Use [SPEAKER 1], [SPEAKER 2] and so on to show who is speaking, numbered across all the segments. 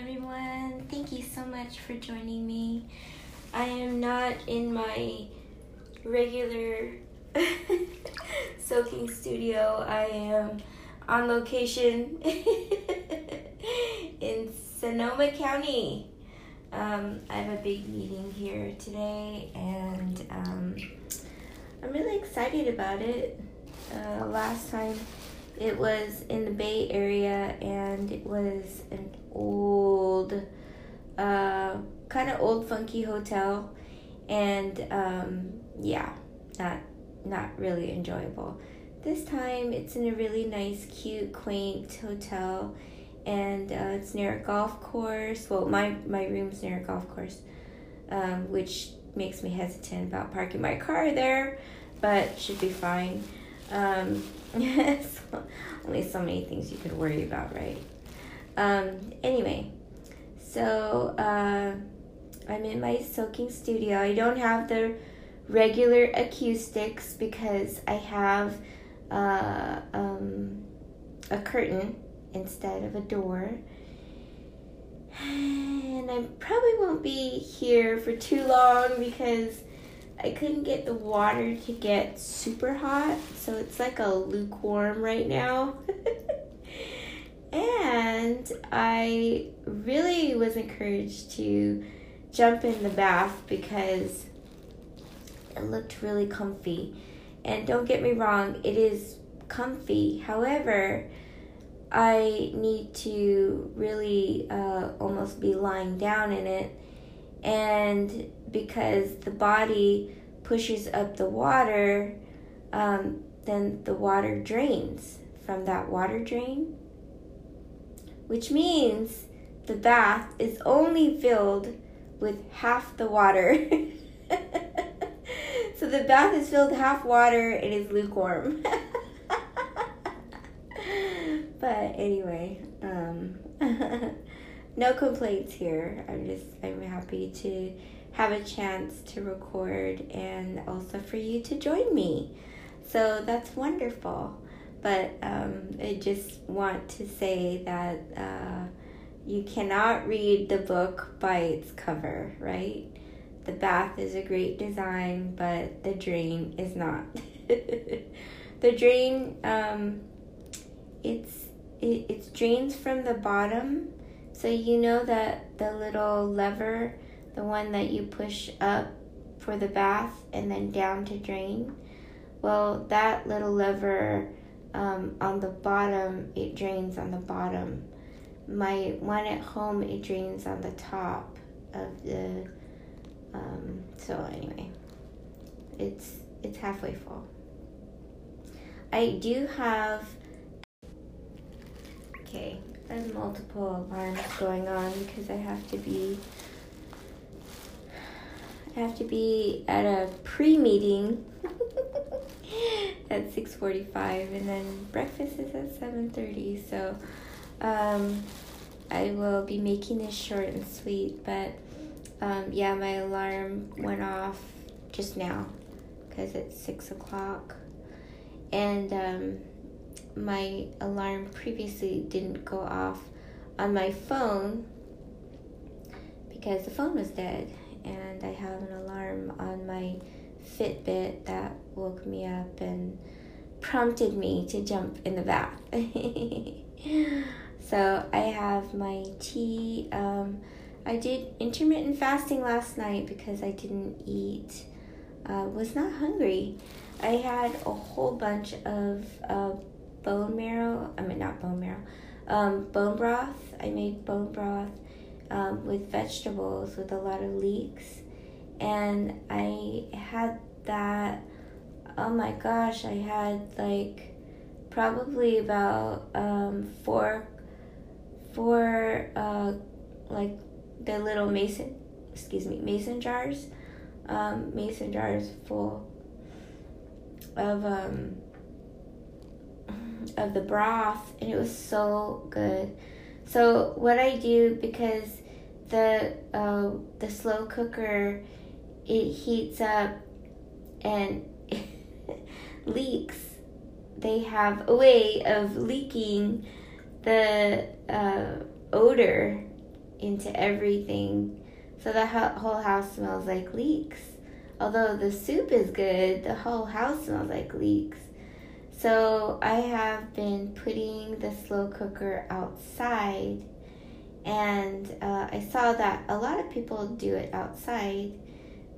[SPEAKER 1] everyone. Thank you so much for joining me. I am not in my regular soaking studio. I am on location in Sonoma County. Um, I have a big meeting here today, and um, I'm really excited about it. Uh, last time it was in the Bay Area, and it was an old, uh, kind of old funky hotel, and um, yeah, not not really enjoyable. This time it's in a really nice, cute, quaint hotel, and uh, it's near a golf course. Well, my my room's near a golf course, um, which makes me hesitant about parking my car there, but should be fine. Um, so, only so many things you could worry about, right? Um, anyway, so uh, I'm in my soaking studio. I don't have the regular acoustics because I have uh, um, a curtain instead of a door. And I probably won't be here for too long because I couldn't get the water to get super hot, so it's like a lukewarm right now. and I really was encouraged to jump in the bath because it looked really comfy. And don't get me wrong, it is comfy. However, I need to really uh, almost be lying down in it and because the body pushes up the water, um, then the water drains from that water drain, which means the bath is only filled with half the water. so the bath is filled half water, it is lukewarm. but anyway, um, no complaints here. I'm just I'm happy to have a chance to record and also for you to join me. So that's wonderful. But um, I just want to say that uh, you cannot read the book by its cover, right? The bath is a great design, but the drain is not. the drain, um, it's it, it drains from the bottom so you know that the little lever, the one that you push up for the bath and then down to drain, well, that little lever um, on the bottom, it drains on the bottom. My one at home, it drains on the top of the. Um, so anyway, it's it's halfway full. I do have. Okay, there's multiple alarms going on because I have to be I have to be at a pre-meeting at 6:45 and then breakfast is at 7:30 so um, I will be making this short and sweet but um, yeah my alarm went off just now because it's six o'clock. And um, my alarm previously didn't go off on my phone because the phone was dead and I have an alarm on my Fitbit that woke me up and prompted me to jump in the bath. so I have my tea. Um, I did intermittent fasting last night because I didn't eat, uh, was not hungry. I had a whole bunch of uh, bone marrow. I mean, not bone marrow. Um, bone broth. I made bone broth um, with vegetables with a lot of leeks, and I had that. Oh my gosh! I had like probably about um, four, four uh, like the little mason. Excuse me, mason jars. Um, mason jars full of um, of the broth and it was so good. So what I do because the uh, the slow cooker it heats up and leaks. They have a way of leaking the uh, odor into everything. So the whole house smells like leeks. Although the soup is good, the whole house smells like leeks. So I have been putting the slow cooker outside, and uh, I saw that a lot of people do it outside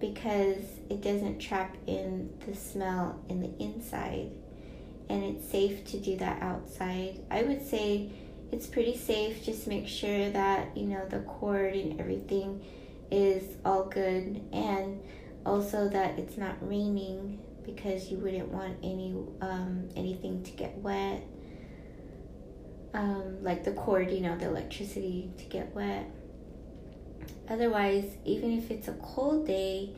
[SPEAKER 1] because it doesn't trap in the smell in the inside, and it's safe to do that outside. I would say it's pretty safe. Just make sure that you know the cord and everything is all good and also that it's not raining because you wouldn't want any um, anything to get wet. Um, like the cord you know the electricity to get wet. Otherwise even if it's a cold day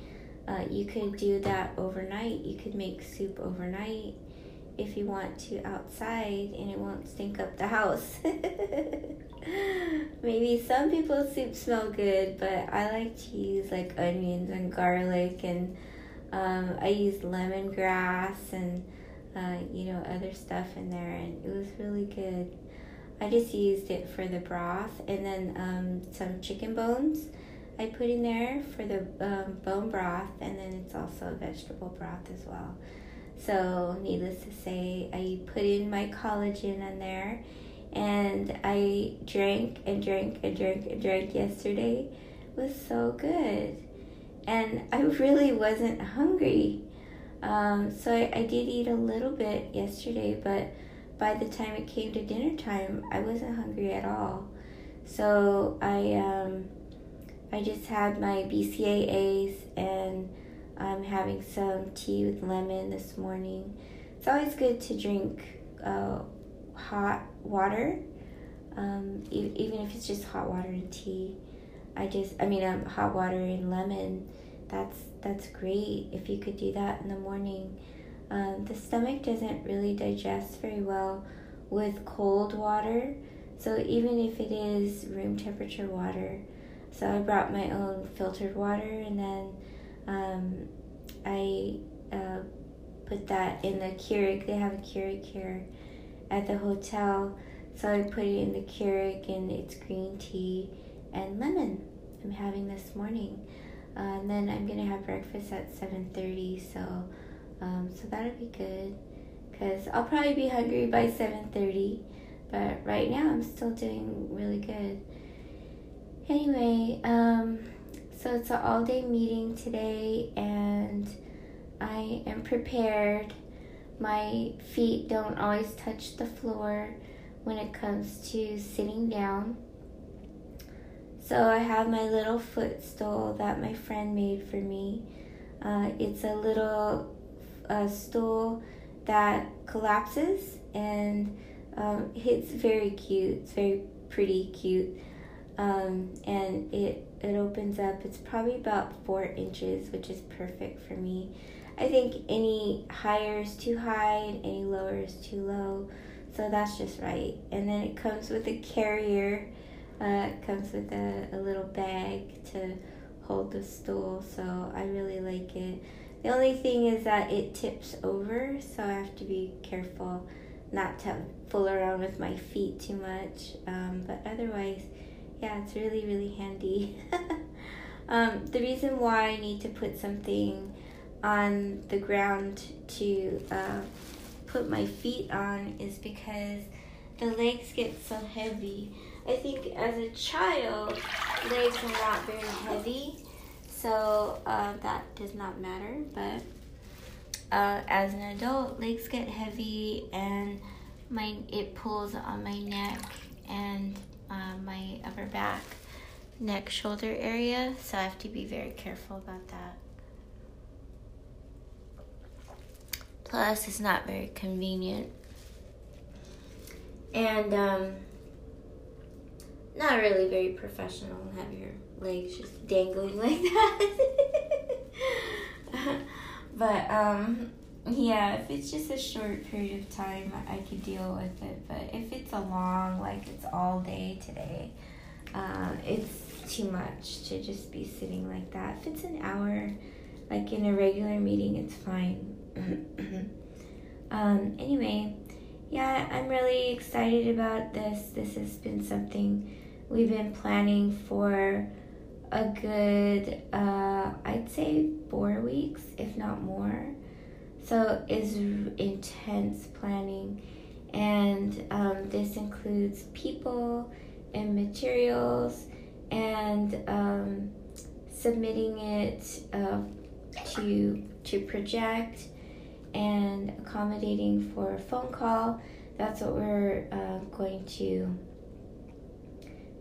[SPEAKER 1] uh, you could do that overnight. You could make soup overnight if you want to outside and it won't stink up the house. Maybe some people's soup smell good, but I like to use like onions and garlic, and um, I used lemongrass and uh, you know other stuff in there, and it was really good. I just used it for the broth, and then um, some chicken bones I put in there for the um, bone broth, and then it's also a vegetable broth as well. So, needless to say, I put in my collagen in there and I drank and drank and drank and drank yesterday it was so good. And I really wasn't hungry. Um, so I, I did eat a little bit yesterday, but by the time it came to dinner time, I wasn't hungry at all. So I um, I just had my BCAAs and I'm having some tea with lemon this morning. It's always good to drink uh, hot water, um, e- even if it's just hot water and tea. I just, I mean, um, hot water and lemon. That's that's great if you could do that in the morning. Um, the stomach doesn't really digest very well with cold water, so even if it is room temperature water, so I brought my own filtered water and then um, I uh, put that in the Keurig. They have a Keurig here at the hotel. So I put it in the Keurig and it's green tea and lemon. I'm having this morning. Uh, and then I'm gonna have breakfast at 7:30. So, um, so that'll be good. Cause I'll probably be hungry by 7:30, but right now I'm still doing really good. Anyway, um, so it's an all-day meeting today, and I am prepared my feet don't always touch the floor when it comes to sitting down. So I have my little footstool that my friend made for me. Uh, it's a little uh, stool that collapses and um, it's very cute. It's very pretty cute. Um, and it, it opens up. It's probably about four inches, which is perfect for me. I think any higher is too high and any lower is too low. So that's just right. And then it comes with a carrier. Uh, it comes with a, a little bag to hold the stool. So I really like it. The only thing is that it tips over, so I have to be careful not to fool around with my feet too much. Um, but otherwise, yeah, it's really, really handy. um, the reason why I need to put something on the ground to uh, put my feet on is because the legs get so heavy. I think as a child, legs are not very heavy, so uh, that does not matter. But uh, as an adult, legs get heavy, and my it pulls on my neck and uh, my upper back, neck, shoulder area. So I have to be very careful about that. Plus, it's not very convenient. And um, not really very professional have your legs just dangling like that. but um, yeah, if it's just a short period of time, I could deal with it. But if it's a long, like it's all day today, um, it's too much to just be sitting like that. If it's an hour, like in a regular meeting, it's fine. um, anyway, yeah, I'm really excited about this. This has been something we've been planning for a good, uh, I'd say, four weeks, if not more. So it's intense planning, and um, this includes people and materials and um, submitting it uh, to to project and accommodating for a phone call. That's what we're uh, going to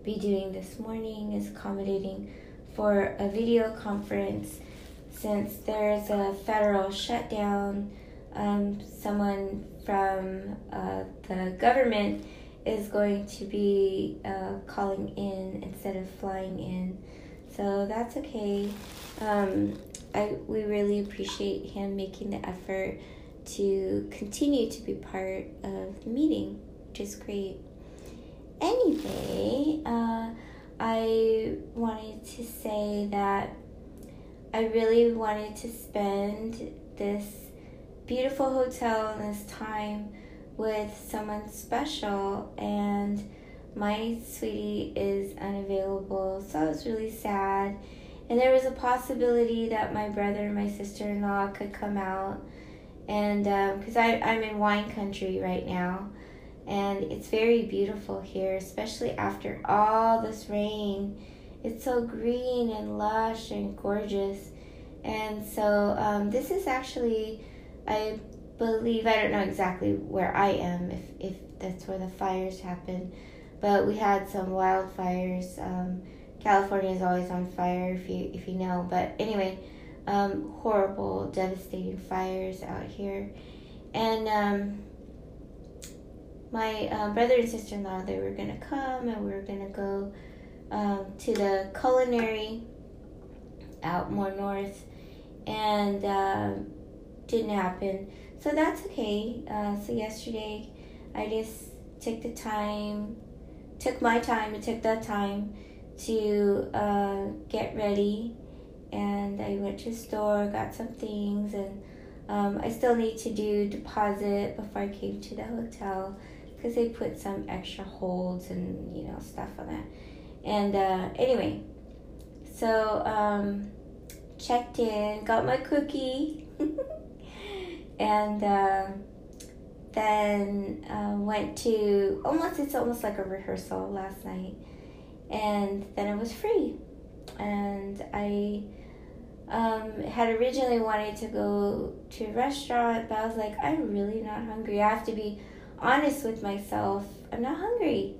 [SPEAKER 1] be doing this morning is accommodating for a video conference since there's a federal shutdown. Um, someone from uh, the government is going to be uh, calling in instead of flying in. So that's okay. Um, I, we really appreciate him making the effort to continue to be part of the meeting which is great anyway, uh, I wanted to say that I really wanted to spend this beautiful hotel and this time with someone special, and my sweetie is unavailable, so I was really sad. And there was a possibility that my brother and my sister in law could come out, and because um, I'm in wine country right now and it's very beautiful here, especially after all this rain. It's so green and lush and gorgeous. And so, um, this is actually, I believe, I don't know exactly where I am, if, if that's where the fires happen, but we had some wildfires. Um, California is always on fire, if you, if you know. But anyway, um, horrible, devastating fires out here. And, um, my um, brother and sister in law they were gonna come and we were gonna go um, to the culinary out more north, and uh, didn't happen. So that's okay. Uh, so yesterday, I just took the time, took my time, and took that time to uh, get ready, and I went to the store, got some things, and um, I still need to do deposit before I came to the hotel because they put some extra holds and you know stuff on that. And uh, anyway, so um, checked in, got my cookie, and uh, then uh, went to almost it's almost like a rehearsal last night, and then I was free, and I. Um, had originally wanted to go to a restaurant, but I was like, I'm really not hungry. I have to be honest with myself. I'm not hungry.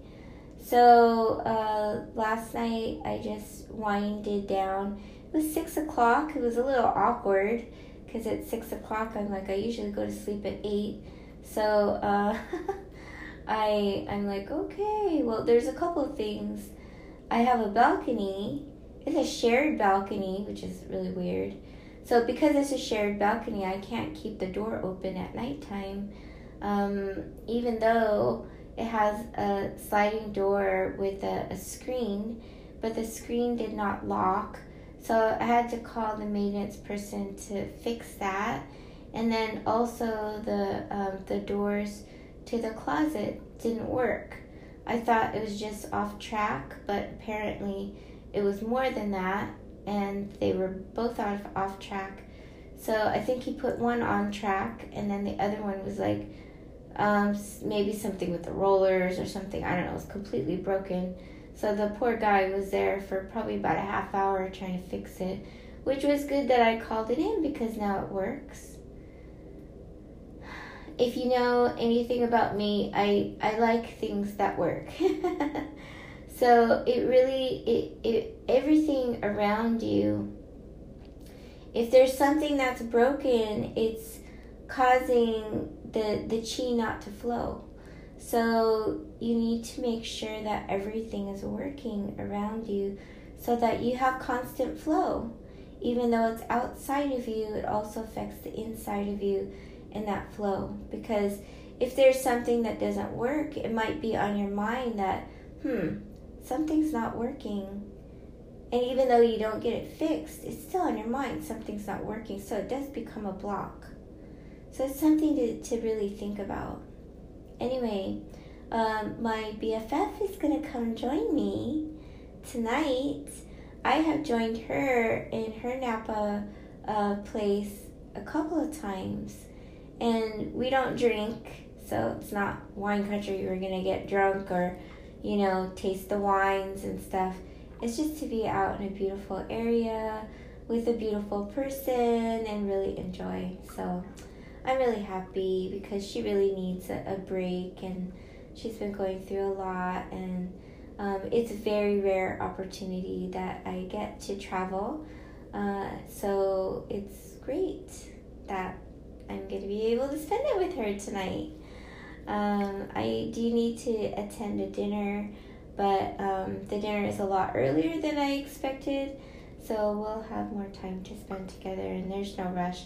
[SPEAKER 1] So uh, last night I just winded down. It was six o'clock. It was a little awkward because at six o'clock I'm like I usually go to sleep at eight. So uh, I I'm like okay. Well, there's a couple of things. I have a balcony. It's a shared balcony, which is really weird. So because it's a shared balcony, I can't keep the door open at nighttime um, even though it has a sliding door with a, a screen, but the screen did not lock. So I had to call the maintenance person to fix that. And then also the um, the doors to the closet didn't work. I thought it was just off track, but apparently it was more than that, and they were both off off track. So I think he put one on track, and then the other one was like um, maybe something with the rollers or something. I don't know. It was completely broken. So the poor guy was there for probably about a half hour trying to fix it, which was good that I called it in because now it works. If you know anything about me, I, I like things that work. so it really it, it everything around you if there's something that's broken, it's causing the the chi not to flow. So you need to make sure that everything is working around you so that you have constant flow. Even though it's outside of you, it also affects the inside of you in that flow. Because if there's something that doesn't work, it might be on your mind that, hmm, something's not working. And even though you don't get it fixed, it's still on your mind, something's not working. So it does become a block. So it's something to, to really think about. Anyway, um, my BFF is gonna come join me tonight. I have joined her in her Napa uh, place a couple of times, and we don't drink, so it's not wine country. We're gonna get drunk or, you know, taste the wines and stuff. It's just to be out in a beautiful area with a beautiful person and really enjoy. So I'm really happy because she really needs a, a break and she's been going through a lot and um, it's a very rare opportunity that I get to travel. Uh, so it's great that I'm going to be able to spend it with her tonight. Um, I do need to attend a dinner, but um, the dinner is a lot earlier than I expected, so we'll have more time to spend together, and there's no rush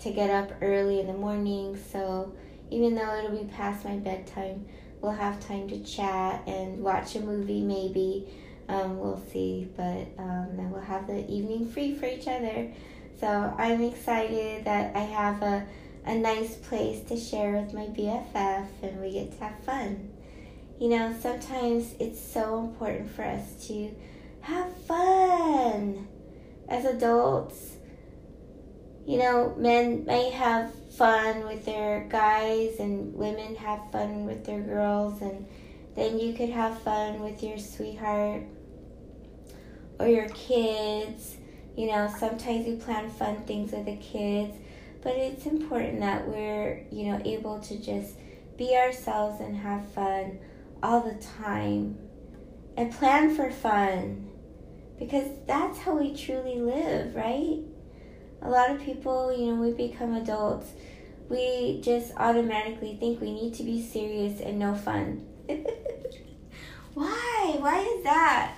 [SPEAKER 1] to get up early in the morning. So even though it'll be past my bedtime, we'll have time to chat and watch a movie maybe. Um, we'll see, but um, then we'll have the evening free for each other. So I'm excited that I have a, a nice place to share with my BFF and we get to have fun. You know, sometimes it's so important for us to have fun as adults. You know, men may have fun with their guys and women have fun with their girls and then you could have fun with your sweetheart or your kids. You know sometimes we plan fun things with the kids but it's important that we're you know able to just be ourselves and have fun all the time and plan for fun because that's how we truly live right a lot of people, you know, we become adults, we just automatically think we need to be serious and no fun. Why? Why is that?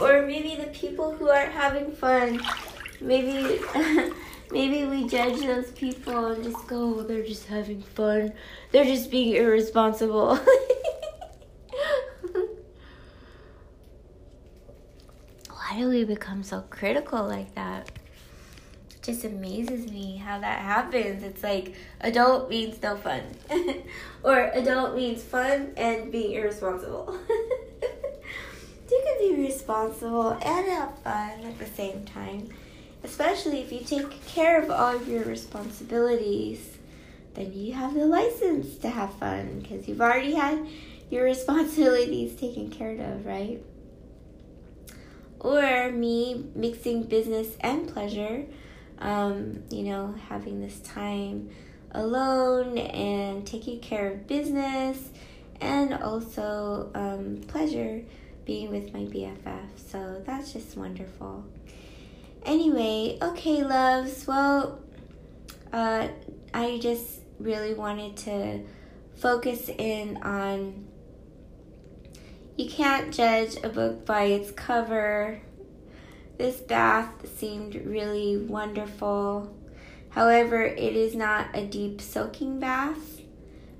[SPEAKER 1] Or maybe the people who aren't having fun, maybe maybe we judge those people and just go, oh, they're just having fun. They're just being irresponsible. Why do we become so critical like that? Just amazes me how that happens. It's like adult means no fun, or adult means fun and being irresponsible. you can be responsible and have fun at the same time, especially if you take care of all of your responsibilities. Then you have the license to have fun because you've already had your responsibilities taken care of, right? Or me mixing business and pleasure um, you know, having this time alone and taking care of business and also um, pleasure being with my BFF. So that's just wonderful. Anyway, okay, loves. Well, uh, I just really wanted to focus in on you can't judge a book by its cover this bath seemed really wonderful. However, it is not a deep soaking bath,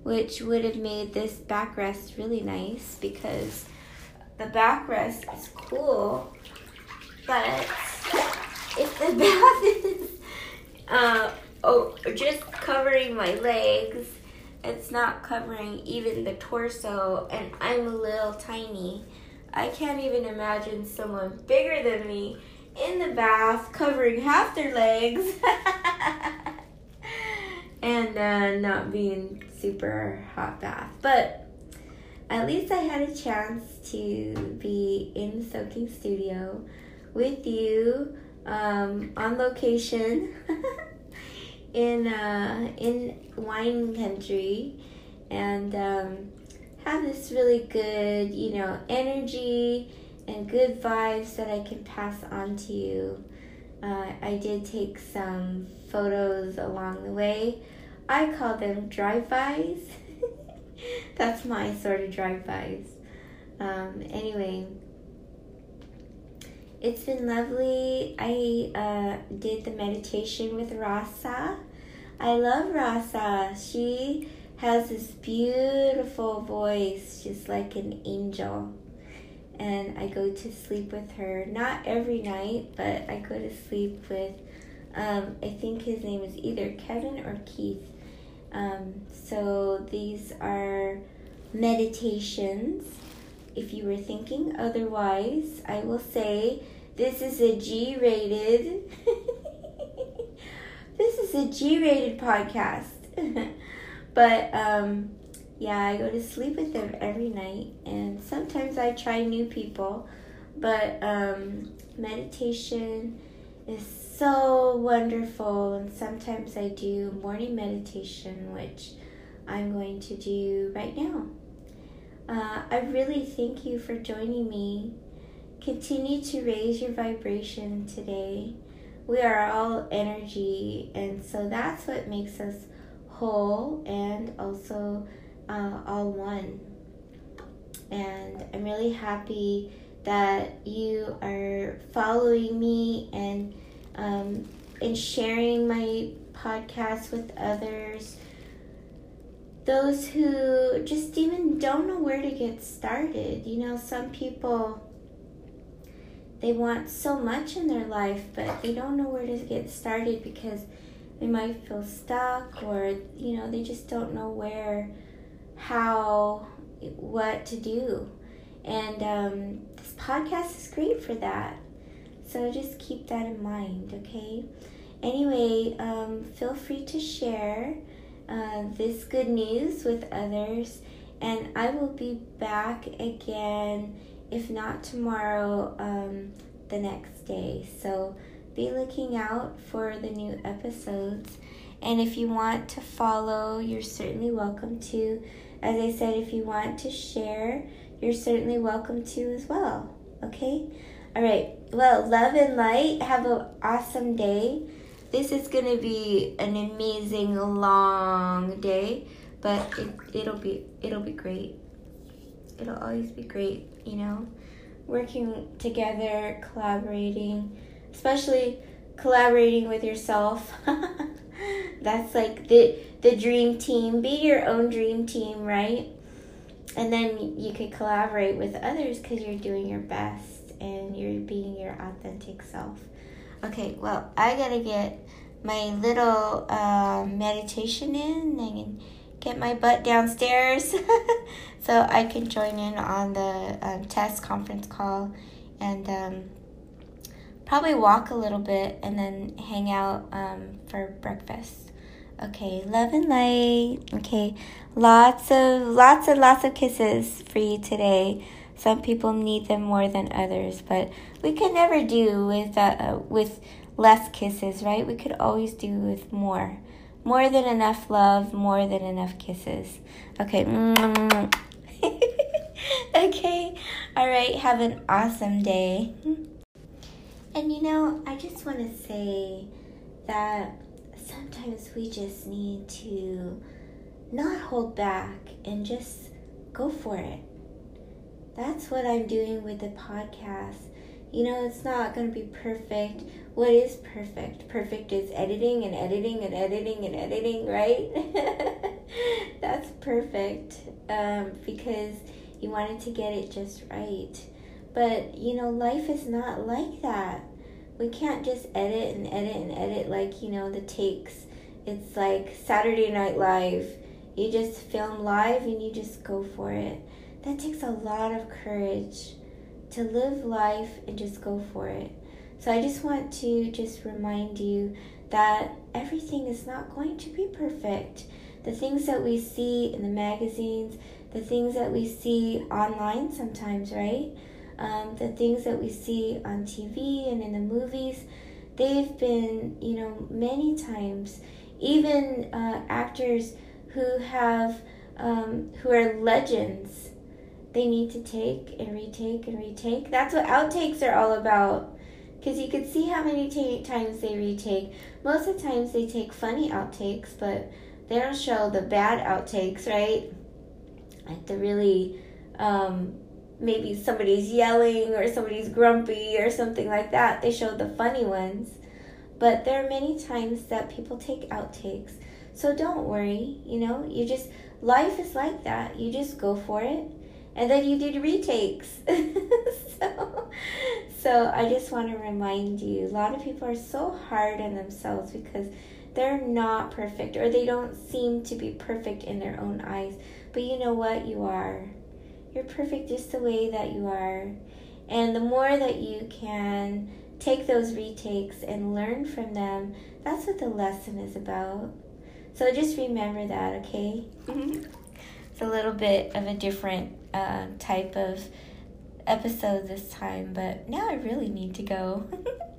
[SPEAKER 1] which would have made this backrest really nice because the backrest is cool. But if the bath is uh, oh, just covering my legs, it's not covering even the torso, and I'm a little tiny I can't even imagine someone bigger than me in the bath covering half their legs and uh, not being super hot bath. But at least I had a chance to be in the soaking studio with you um, on location in uh, in wine country and um, have this really good, you know, energy and good vibes that I can pass on to you. Uh, I did take some photos along the way. I call them drive-bys. That's my sort of drive-bys. Um, anyway, it's been lovely. I uh, did the meditation with Rasa. I love Rasa. She has this beautiful voice, just like an angel. And I go to sleep with her, not every night, but I go to sleep with, um, I think his name is either Kevin or Keith. Um, so these are meditations. If you were thinking otherwise, I will say this is a G rated. this is a G rated podcast. but um, yeah, I go to sleep with them every night, and sometimes I try new people. But um, meditation is so wonderful, and sometimes I do morning meditation, which I'm going to do right now. Uh, I really thank you for joining me. Continue to raise your vibration today. We are all energy, and so that's what makes us whole and also uh, all one. And I'm really happy that you are following me and um, and sharing my podcast with others. Those who just even don't know where to get started. You know, some people they want so much in their life, but they don't know where to get started because they might feel stuck or you know they just don't know where how what to do. And um, this podcast is great for that. So just keep that in mind okay? Anyway um, feel free to share uh, this good news with others. And i will be back again if not tomorrow um, the next day. So be looking out for the new episodes. And if you want to follow, you're certainly welcome to. As I said, if you want to share, you're certainly welcome to as well. Okay? All right. Well, love and light. Have an awesome day. This is going to be an amazing long day, but it, it'll be it'll be great. It'll always be great, you know. Working together, collaborating especially collaborating with yourself. That's like the the dream team. Be your own dream team, right? And then you could collaborate with others because you're doing your best and you're being your authentic self. Okay, well, I gotta get my little uh, meditation in and get my butt downstairs so I can join in on the um, test conference call and um, probably walk a little bit and then hang out um, for breakfast. Okay, love and light. Okay, lots of lots and lots of kisses for you today. Some people need them more than others, but we can never do with uh, with less kisses, right? We could always do with more. More than enough love, more than enough kisses. Okay. okay. All right. Have an awesome day. And you know, I just want to say that sometimes we just need to not hold back and just go for it. That's what I'm doing with the podcast. You know, it's not going to be perfect. What is perfect? Perfect is editing and editing and editing and editing, right? That's perfect um, because you wanted to get it just right. But, you know, life is not like that. We can't just edit and edit and edit like, you know, the takes. It's like Saturday Night Live. You just film live and you just go for it. That takes a lot of courage to live life and just go for it. So I just want to just remind you that everything is not going to be perfect. The things that we see in the magazines, the things that we see online sometimes, right? Um, the things that we see on TV and in the movies, they've been, you know, many times, even uh, actors who have, um, who are legends, they need to take and retake and retake. That's what outtakes are all about. Because you could see how many t- times they retake. Most of the times they take funny outtakes, but they don't show the bad outtakes, right? Like the really um, maybe somebody's yelling or somebody's grumpy or something like that. They show the funny ones. But there are many times that people take outtakes. So don't worry, you know, you just, life is like that. You just go for it. And then you do retakes. so, so I just want to remind you a lot of people are so hard on themselves because they're not perfect or they don't seem to be perfect in their own eyes. But you know what? You are. You're perfect just the way that you are. And the more that you can take those retakes and learn from them, that's what the lesson is about. So just remember that, okay? it's a little bit of a different um, type of episode this time, but now I really need to go.